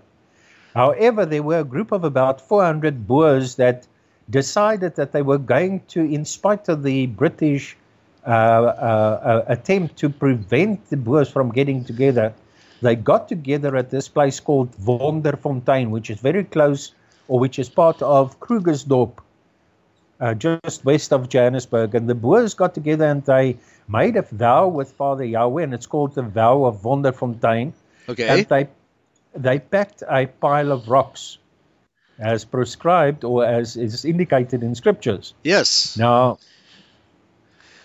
S2: However, there were a group of about 400 Boers that decided that they were going to, in spite of the British uh, uh, uh, Uh, uh, uh, attempt to prevent the Boers from getting together, they got together at this place called Wonderfontein, which is very close, or which is part of Krugersdorp, uh, just west of Johannesburg. And the Boers got together and they made a vow with Father Yahweh, and it's called the vow of Wonderfontein.
S1: Okay.
S2: And they they packed a pile of rocks as prescribed or as is indicated in scriptures.
S1: Yes.
S2: Now,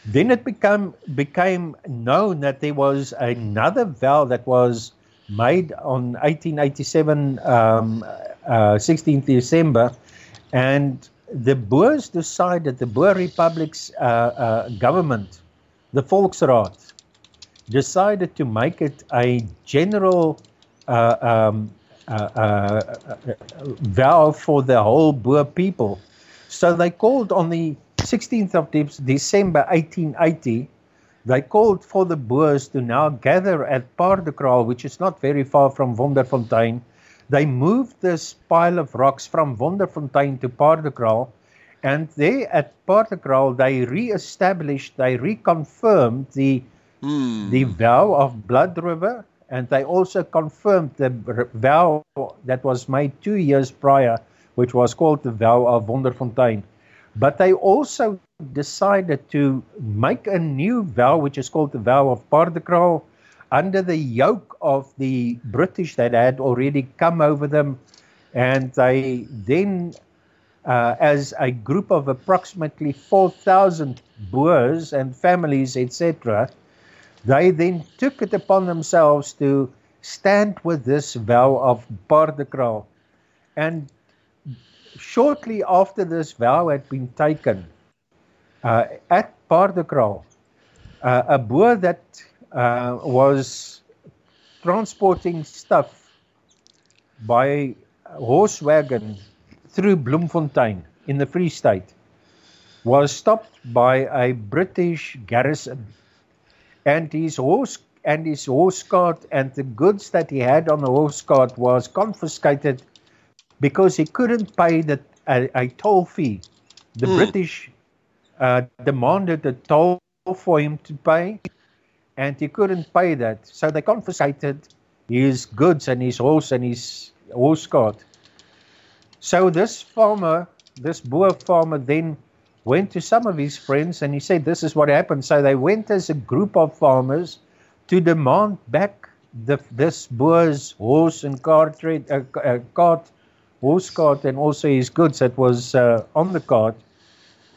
S2: then it became became known that there was another vow that was made on 1887, um, uh, 16th December, and the Boers decided, the Boer Republic's uh, uh, government, the Volksraad, decided to make it a general uh, um, uh, uh, vow for the whole Boer people. So they called on the 16th of December 1880, they called for the Boers to now gather at Paardekraal, which is not very far from Wonderfontein. They moved this pile of rocks from Wonderfontein to Paardekraal, and there at Paardekraal they re-established, they reconfirmed the mm. the vow of Blood River, and they also confirmed the vow that was made two years prior, which was called the vow of Wonderfontein. But they also decided to make a new vow, which is called the vow of Paardekraal, under the yoke of the British that had already come over them. And they then uh, as a group of approximately 4,000 Boers and families, etc., they then took it upon themselves to stand with this vow of Paardekraal. And shortly after this vow had been taken, uh, at Paardekraal, uh, a Boer that uh, was transporting stuff by horse wagon through Bloemfontein in the Free State was stopped by a British garrison. And his horse and his horse cart and the goods that he had on the horse cart was confiscated because he couldn't pay the a, a toll fee. The mm. British uh, demanded a toll for him to pay, and he couldn't pay that, so they confiscated his goods and his horse and his horse cart. So this farmer, this Boer farmer, then went to some of his friends and he said, This is what happened. So they went as a group of farmers to demand back the, this Boer's horse and cart, uh, uh, cart, horse cart, and also his goods that was uh, on the cart.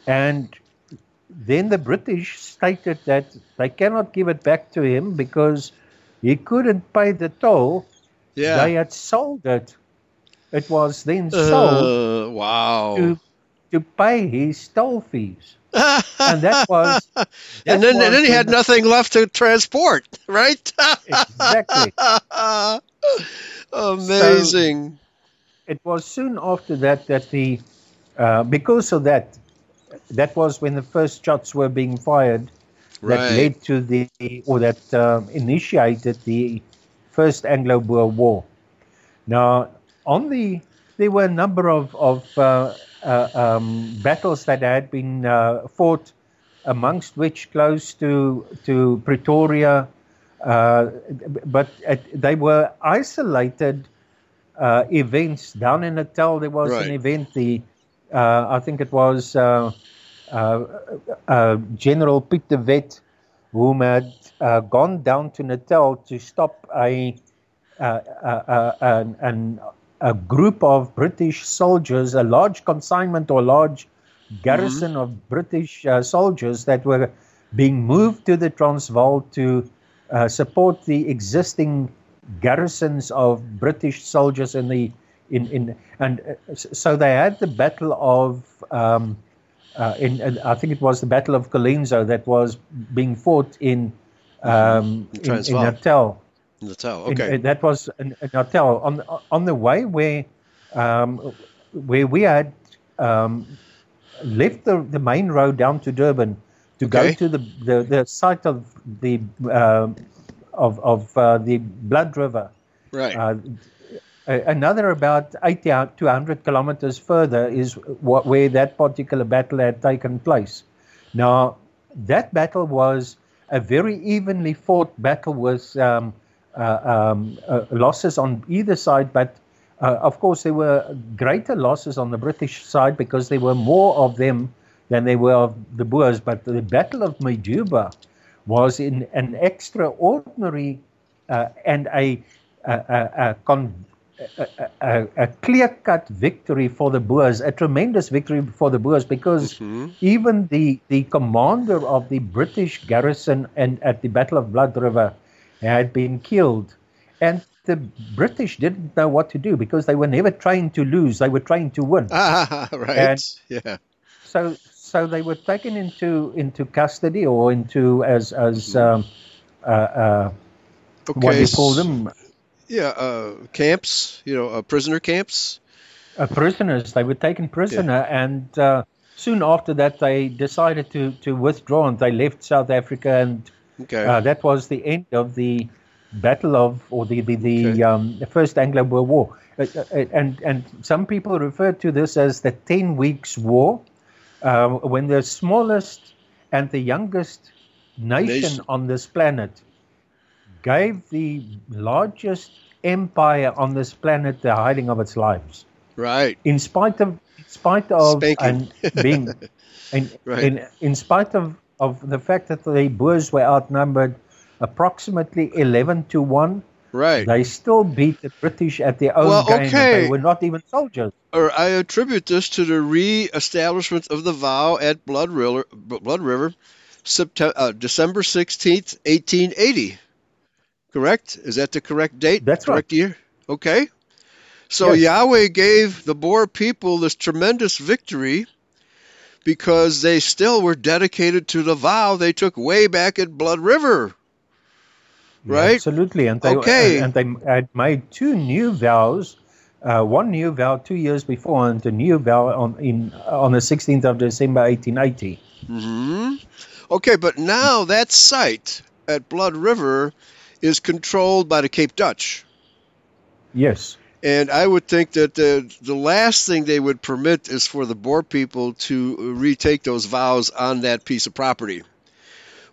S2: And then the British stated that they cannot give it back to him because he couldn't pay the toll. Yeah. They had sold it it was then sold
S1: uh, wow.
S2: to, to pay his toll fees. and that was. That
S1: and then, was and then he had the, nothing left to transport, right?
S2: exactly.
S1: Amazing. So
S2: it was soon after that that the, uh, because of that, that was when the first shots were being fired that right. led to the, or that um, initiated the first Anglo Boer War. Now, on the there were a number of of uh, uh, um, battles that had been uh, fought, amongst which close to to Pretoria, uh, but they were isolated uh, events. Down in Natal, there was right. an event. The uh, I think it was General Piet de Wet, whom had gone down to Natal to stop a an, an a group of British soldiers, a large consignment or large garrison mm-hmm. of British uh, soldiers that were being moved to the Transvaal to uh, support the existing garrisons of British soldiers in the in in and uh, so they had the battle of um, uh, in, in, I think it was the battle of Colenso that was being fought in um, in, in Natal
S1: Natal, okay.
S2: In, that was in, Natal on on the way where um, where we had um, left the, the main road down to Durban to okay. go to the, the, the site of the uh, of of uh, the Blood River.
S1: Right. Uh,
S2: another about 80 to 100 kilometers further is what, where that particular battle had taken place. Now, that battle was a very evenly fought battle with um, uh, um, uh, losses on either side, but uh, of course there were greater losses on the British side because there were more of them than there were of the Boers. But the Battle of Majuba was in an extraordinary and a, a, a, con- a, a clear-cut victory for the Boers, a tremendous victory for the Boers, because mm-hmm. even the, the commander of the British garrison and at the Battle of Blood River had been killed. And the British didn't know what to do because they were never trying to lose; they were trying to win.
S1: Ah, right. And yeah.
S2: So, so they were taken into into custody or into as as um, uh, uh, okay. what do you call them?
S1: Yeah, uh, camps. You know, uh, prisoner camps.
S2: Uh, prisoners. They were taken prisoner, yeah. and uh, soon after that, they decided to to withdraw and they left South Africa and Okay. Uh, that was the end of the battle of, or the the, the, okay. um, the first Anglo-Boer War, uh, uh, and and some people refer to this as the Ten Weeks War, uh, when the smallest and the youngest nation, nation on this planet gave the largest empire on this planet the hiding of its lives.
S1: Right.
S2: In spite of, in spite of, and being, in, right. in, in spite of of the fact that the Boers were outnumbered approximately 11 to 1.
S1: Right.
S2: They still beat the British at their own
S1: Well,
S2: game. and
S1: okay.
S2: They were not even soldiers.
S1: or I attribute this to the re-establishment of the vow at Blood River, Blood River, September, uh, December sixteenth, eighteen eighty. Correct? Is that the correct date?
S2: That's right.
S1: correct year. Okay. So
S2: Yes.
S1: Yahweh gave the Boer people this tremendous victory because they still were dedicated to the vow they took way back at Blood River. Right?
S2: Absolutely. And they,
S1: Okay.
S2: and, and they had made two new vows. Uh, one new vow two years before, and a new vow on in on the 16th of December 1880.
S1: hmm Okay, but now that site at Blood River is controlled by the Cape Dutch.
S2: Yes.
S1: And I would think that the, the last thing they would permit is for the Boer people to retake those vows on that piece of property.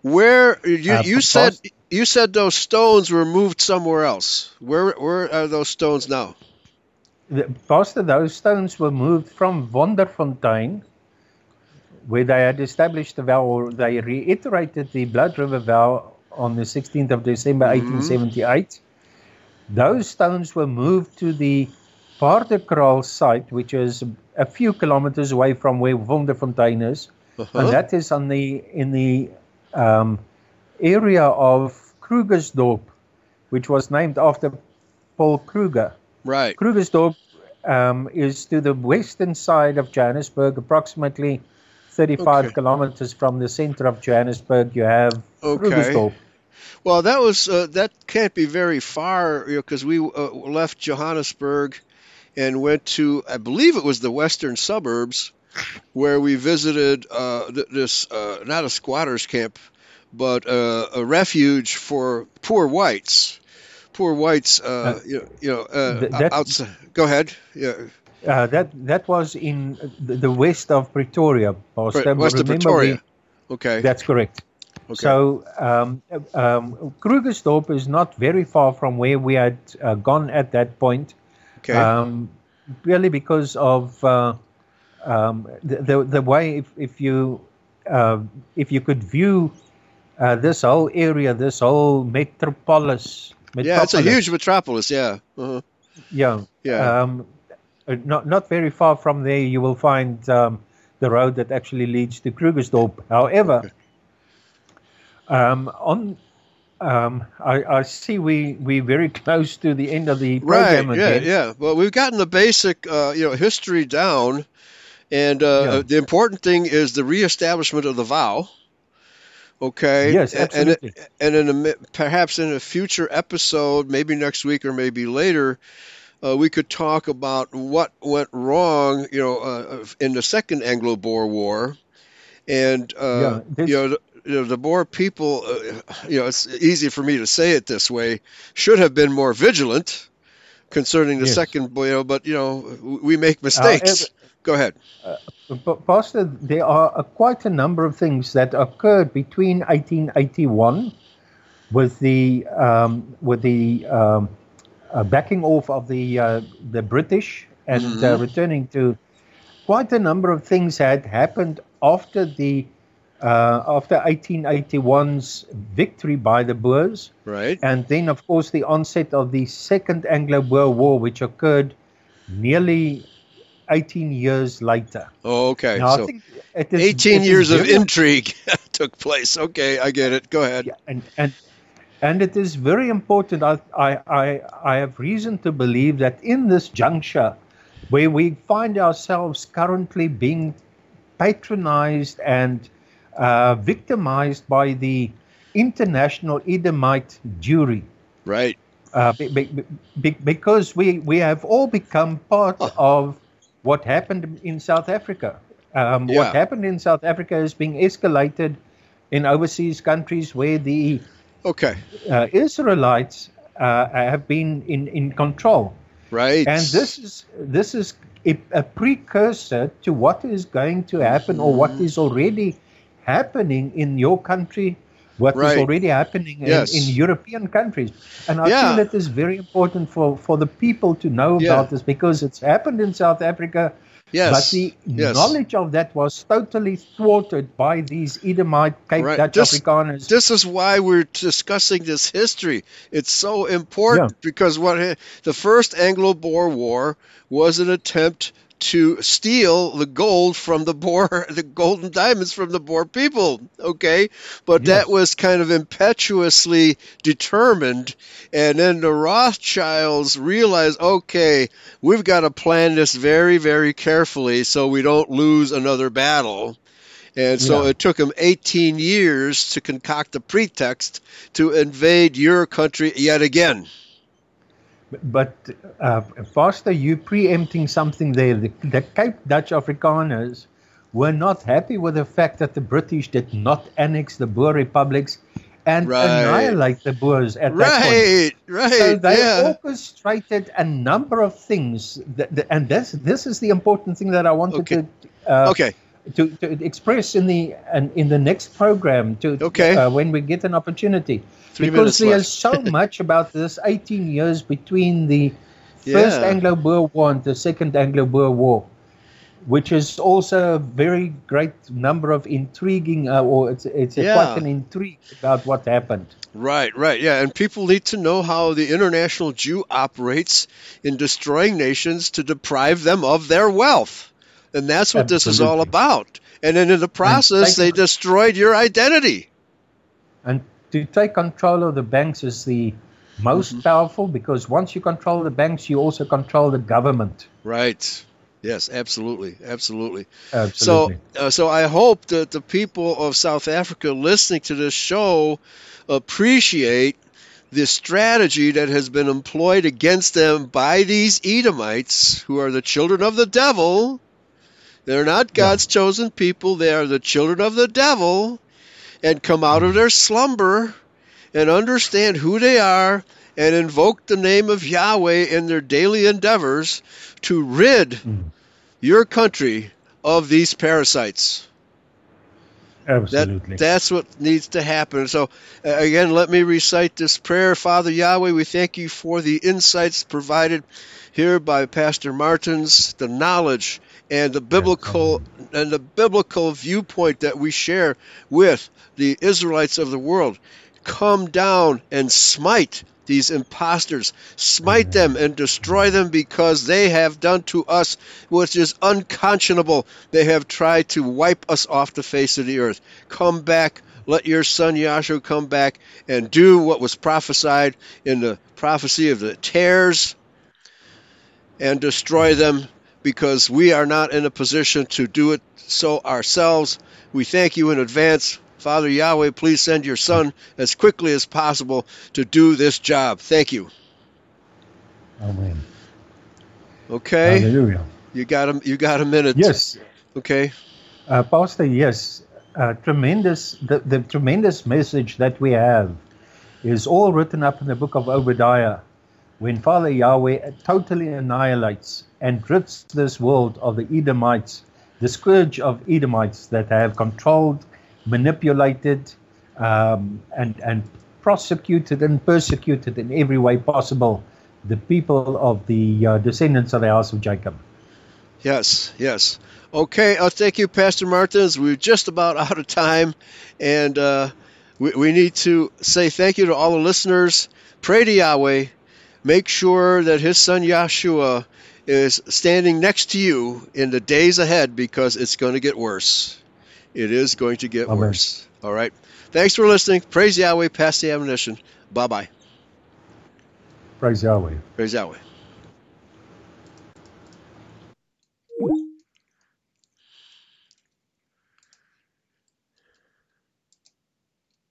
S1: Where you,
S2: Uh,
S1: you said you said those stones were moved somewhere else. Where where are those stones now?
S2: The, Pastor, those stones were moved from Wonderfontein, where they had established the vow, or they reiterated the Blood River vow on the 16th of December
S1: Mhm.
S2: 1878. Those stones were moved to the Paardekraal site, which is a few kilometers away from where Wonderfontein is.
S1: Uh-huh.
S2: And that is on the in the um, area of Krugersdorp, which was named after Paul Kruger.
S1: right.
S2: Krugersdorp um, is to the western side of Johannesburg, approximately 35
S1: Okay.
S2: kilometers from the center of Johannesburg. You have
S1: Okay.
S2: Krugersdorp.
S1: Well, that was uh, that can't be very far because we uh, left Johannesburg and went to I believe it was the western suburbs where we visited uh, th- this uh, not a squatters camp but uh, a refuge for poor whites. Poor whites, uh,
S2: Uh,
S1: you know, you know uh,
S2: that-
S1: outside. Go ahead. Yeah,
S2: Uh, that that was in the, west of Pretoria.
S1: Right, west of Pretoria.
S2: we-
S1: okay.
S2: that's correct.
S1: okay.
S2: So um, um, Krugersdorp is not very far from where we had uh, gone at that point.
S1: okay.
S2: um, purely because of uh, um, the, the the way if, if you uh, if you could view uh, this whole area, this whole metropolis.
S1: yeah, it's a huge metropolis. Yeah. Uh-huh.
S2: Yeah.
S1: Yeah.
S2: Um, uh, not not very far from there, you will find um, the road that actually leads to Krugersdorp. However,
S1: Okay.
S2: um, on um, I, I see we we very close to the end of the
S1: Right.
S2: program
S1: Yeah.
S2: again.
S1: Yeah. Well, we've gotten the basic, uh, you know, history down, and uh,
S2: Yeah.
S1: the important thing is the reestablishment of the vow. Okay.
S2: Yes,
S1: A- and
S2: absolutely.
S1: and in a, perhaps in a future episode, maybe next week or maybe later, uh, we could talk about what went wrong, you know, uh, in the Second Anglo-Boer War, and uh,
S2: Yeah, this-
S1: you know. The, you know, the Boer people, uh, you know, it's easy for me to say it this way, should have been more vigilant concerning the
S2: Yes.
S1: second, you know, but, you know, we make mistakes. Go ahead.
S2: But Pastor, there are uh, quite a number of things that occurred between 1881 with the um, with the um, uh, backing off of the uh, the British and uh,
S1: Mhm.
S2: returning to quite a number of things had happened after the uh, after 1881's victory by the Boers,
S1: Right.
S2: and then of course the onset of the Second Anglo-Boer War, which occurred nearly 18 years later.
S1: Oh, okay.
S2: Now, I
S1: so
S2: think it is,
S1: 18
S2: it is
S1: years of intrigue took place. Okay, I get it. Go ahead.
S2: Yeah, and and and it is very important. I, I I I have reason to believe that in this juncture, where we find ourselves currently being patronized and uh, victimized by the international Edomite Jewry,
S1: Right.
S2: uh, be, be, be, because we, we have all become part
S1: Oh.
S2: of what happened in South Africa. Um,
S1: Yeah.
S2: What happened in South Africa is being escalated in overseas countries where the
S1: Okay.
S2: uh, Israelites uh, have been in, in control.
S1: Right.
S2: And this is this is a, a precursor to what is going to happen or what is already happening in your country, what is
S1: Right.
S2: already happening in,
S1: Yes.
S2: in European countries. And I
S1: Yeah.
S2: feel it is very important for, for the people to know
S1: Yeah.
S2: about this because it's happened in South Africa.
S1: Yes.
S2: But the
S1: yes.
S2: knowledge of that was totally thwarted by these Edomite Cape right. Dutch this, Afrikaners.
S1: This is why we're discussing this history. It's so important yeah. because what the first Anglo-Boer War was an attempt to steal the gold from the Boer, the golden diamonds from the Boer people. Okay, but yes. that was kind of impetuously determined, and then the Rothschilds realized, okay, we've got to plan this very, very carefully so we don't lose another battle. And so yeah. it took them 18 years to concoct a pretext to invade your country yet again.
S2: But, uh, Pastor, you preempting something there. The, the Cape Dutch Afrikaners were not happy with the fact that the British did not annex the Boer republics and right. annihilate the Boers at
S1: right,
S2: that point.
S1: Right,
S2: So they
S1: yeah.
S2: orchestrated a number of things, that, that, and this this is the important thing that I wanted
S1: okay.
S2: to uh,
S1: okay.
S2: To, to express in the and in the next program to
S1: okay.
S2: Uh, when we get an opportunity
S1: Three
S2: because there's so much about this 18 years between the first
S1: Yeah.
S2: Anglo-Boer War and the second Anglo-Boer War, which is also a very great number of intriguing, uh, or it's it's a
S1: Yeah.
S2: quite an intrigue about what happened.
S1: Right, right, yeah, and people need to know how the international Jew operates in destroying nations to deprive them of their wealth, and that's what this is all about. And then in the process, they destroyed your identity.
S2: And to take control of the banks is the most
S1: Mm-hmm.
S2: powerful because once you control the banks, you also control the government.
S1: Right. Yes, absolutely, absolutely.
S2: Absolutely.
S1: So, uh, so I hope that the people of South Africa listening to this show appreciate the strategy that has been employed against them by these Edomites, who are the children of the devil. They're not God's chosen people; they are the children of the devil, and come out of their slumber and understand who they are and invoke the name of Yahweh in their daily endeavors to rid
S2: Mm.
S1: your country of these parasites. That,
S2: Absolutely.
S1: that's what needs to happen. So, again, let me recite this prayer. Father Yahweh, we thank you for the insights provided here by Pastor Martins, the knowledge and the biblical and the biblical viewpoint that we share with the Israelites of the world. Come down and smite these impostors, smite them and destroy them because they have done to us which is unconscionable. They have tried to wipe us off the face of the earth. Come back. Let your son Yahshua come back and do what was prophesied in the prophecy of the tares and destroy them because we are not in a position to do it so ourselves. We thank you in advance. Father Yahweh, please send your son as quickly as possible to do this job. Thank you.
S2: Amen.
S1: Okay,
S2: Hallelujah.
S1: you got a you got a minute.
S2: Yes,
S1: Okay.
S2: uh, Pastor. Yes, uh, tremendous. The, the tremendous message that we have is all written up in the book of Obadiah, when Father Yahweh totally annihilates and rids this world of the Edomites, the scourge of Edomites that have controlled, manipulated, um, and and prosecuted and persecuted in every way possible the people of the uh, descendants of the house of Jacob.
S1: Yes, yes. Okay, uh, thank you, Pastor Martins. We're just about out of time, and uh, we, we need to say thank you to all the listeners. Pray to Yahweh. Make sure that His Son Yahshua is standing next to you in the days ahead because it's going to get worse. It is going to get
S2: Amen.
S1: worse. All right. Thanks for listening. Praise Yahweh. Pass the ammunition. Bye bye.
S2: Praise Yahweh.
S1: Praise Yahweh.